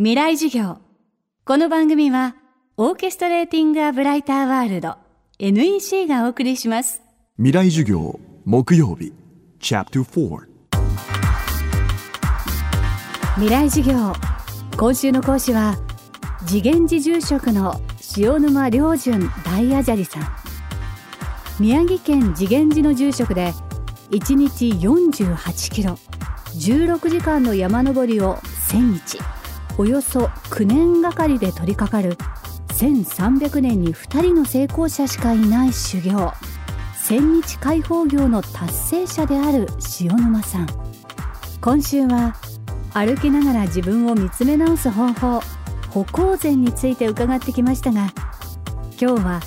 未来授業。この番組はオーケストレーティング・ア・ブライター・ワールド NEC がお送りします。未来授業木曜日チャプター未来授業。今週の講師は次元寺住職の塩沼良順大アジャリさん。宮城県次元寺の住職で1日48キロ16時間の山登りを1000日およそ9年がかりで取り掛かる1300年に2人の成功者しかいない修行。千日解放業の達成者である塩沼さん。今週は歩きながら自分を見つめ直す方法歩行禅について伺ってきましたが今日は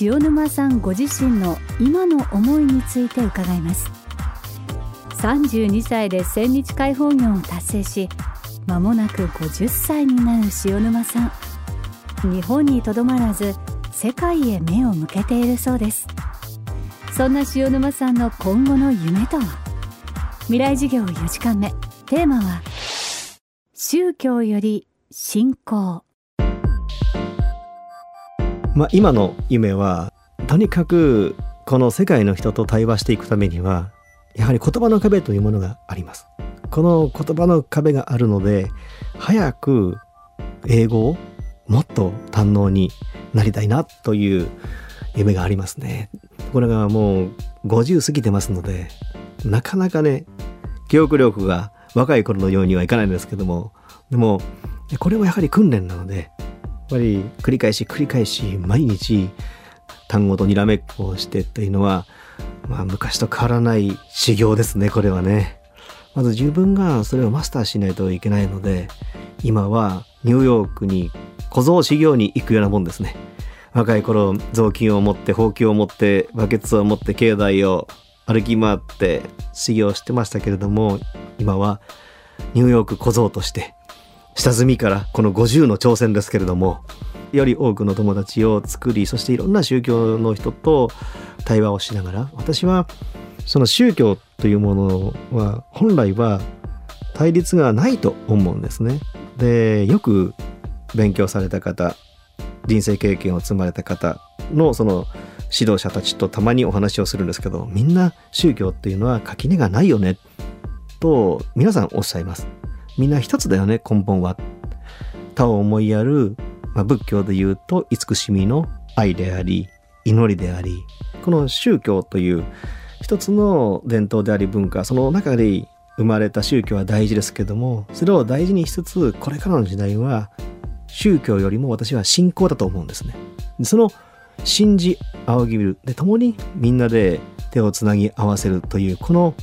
塩沼さんご自身の今の思いについて伺います。32歳で千日解放業を達成し間もなく50歳になる塩沼さん。日本にとどまらず世界へ目を向けているそうです。そんな塩沼さんの今後の夢とは？未来授業4時間目。テーマは宗教より信仰。まあ今の夢はとにかくこの世界の人と対話していくためにはやはり言葉の壁というものがあります。この言葉の壁があるので早く英語をもっと堪能になりたいなという夢がありますね。これがもう50過ぎてますのでなかなかね記憶力が若い頃のようにはいかないんですけどもでもこれはやはり訓練なのでやっぱり繰り返し繰り返し毎日単語とにらめっこをしてというのは、まあ、昔と変わらない修行ですねこれはね。まず自分がそれをマスターしないといけないので今はニューヨークに小僧修行に行くようなもんですね。若い頃雑巾を持ってほうきを持ってバケツを持って境内を歩き回って修行してましたけれども今はニューヨーク小僧として下積みからこの50の挑戦ですけれどもより多くの友達を作りそしていろんな宗教の人と対話をしながら私はその宗教というものは本来は対立がないと思うんですね。でよく勉強された方人生経験を積まれた方のその指導者たちとたまにお話をするんですけどみんな宗教っていうのは垣根がないよねと皆さんおっしゃいます。みんな一つだよね根本は。他を思いやる、まあ、仏教で言うと慈しみの愛であり祈りでありこの宗教という一つの伝統であり文化その中で生まれた宗教は大事ですけどもそれを大事にしつつこれからの時代は宗教よりも私は信仰だと思うんですね。その信じ仰ぎ見るで共にみんなで手をつなぎ合わせるというこの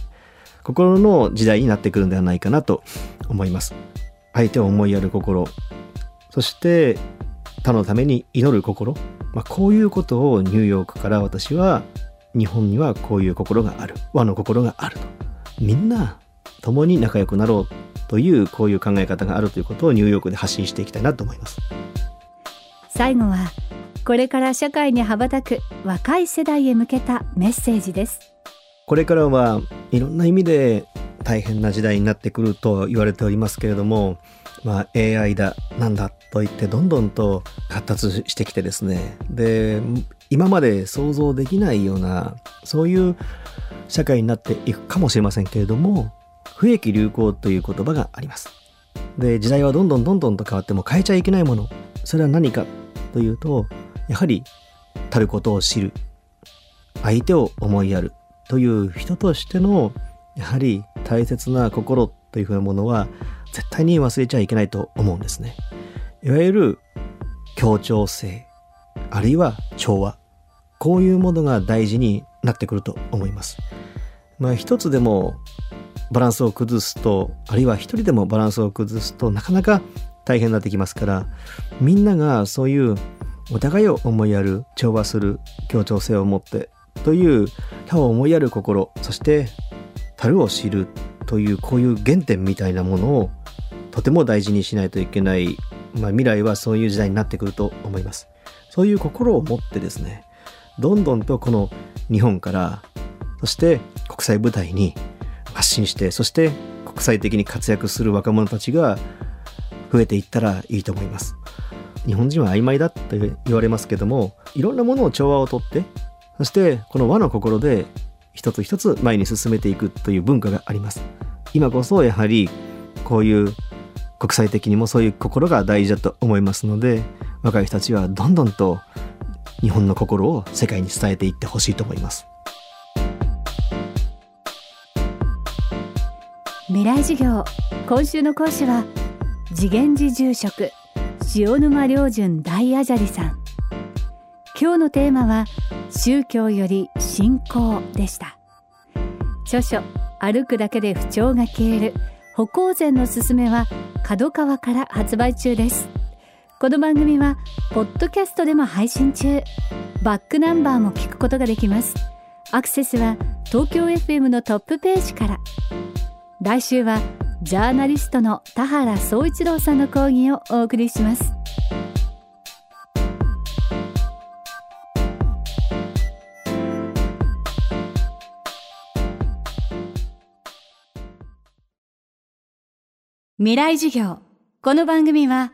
心の時代になってくるんではないかなと思います。相手を思いやる心そして他のために祈る心、まあ、こういうことをニューヨークから私は日本にはこういう心がある。和の心があると。みんな共に仲良くなろうというこういう考え方があるということをニューヨークで発信していきたいなと思います。最後はこれから社会に羽ばたく若い世代へ向けたメッセージです。これからはいろんな意味で大変な時代になってくると言われておりますけれども、まあ、AI だなんだと言ってどんどんと発達してきてですね。で今まで想像できないようなそういう社会になっていくかもしれませんけれども不益流行という言葉があります。で時代はどんどんどんどんと変わっても変えちゃいけないもの。それは何かというとやはりたることを知る。相手を思いやる。という人としてのやはり大切な心というふうなものは絶対に忘れちゃいけないと思うんですね。いわゆる協調性。あるいは調和。こういうものが大事になってくると思います。まあ一つでもバランスを崩すとあるいは一人でもバランスを崩すとなかなか大変になってきますからみんながそういうお互いを思いやる調和する協調性を持ってという他を思いやる心そして樽を知るというこういう原点みたいなものをとても大事にしないといけない、まあ、未来はそういう時代になってくると思います。そういう心を持ってですねどんどんとこの日本からそして国際舞台に発信してそして国際的に活躍する若者たちが増えていったらいいと思います。日本人は曖昧だって言われますけどもいろんなものを調和をとってそしてこの和の心で一つ一つ前に進めていくという文化があります。今こそやはりこういう国際的にもそういう心が大事だと思いますので若い人たちはどんどんと日本の心を世界に伝えていってほしいと思います。未来授業今週の講師は次元寺住職塩沼良順大アジャリさん。今日のテーマは宗教より信仰でした。著書歩くだけで不調が消える歩行前のすすめは角川から発売中です。この番組はポッドキャストでも配信中。バックナンバーも聞くことができます。アクセスは東京 FM のトップページから。来週はジャーナリストの田原総一郎さんの講義をお送りします。未来授業。この番組は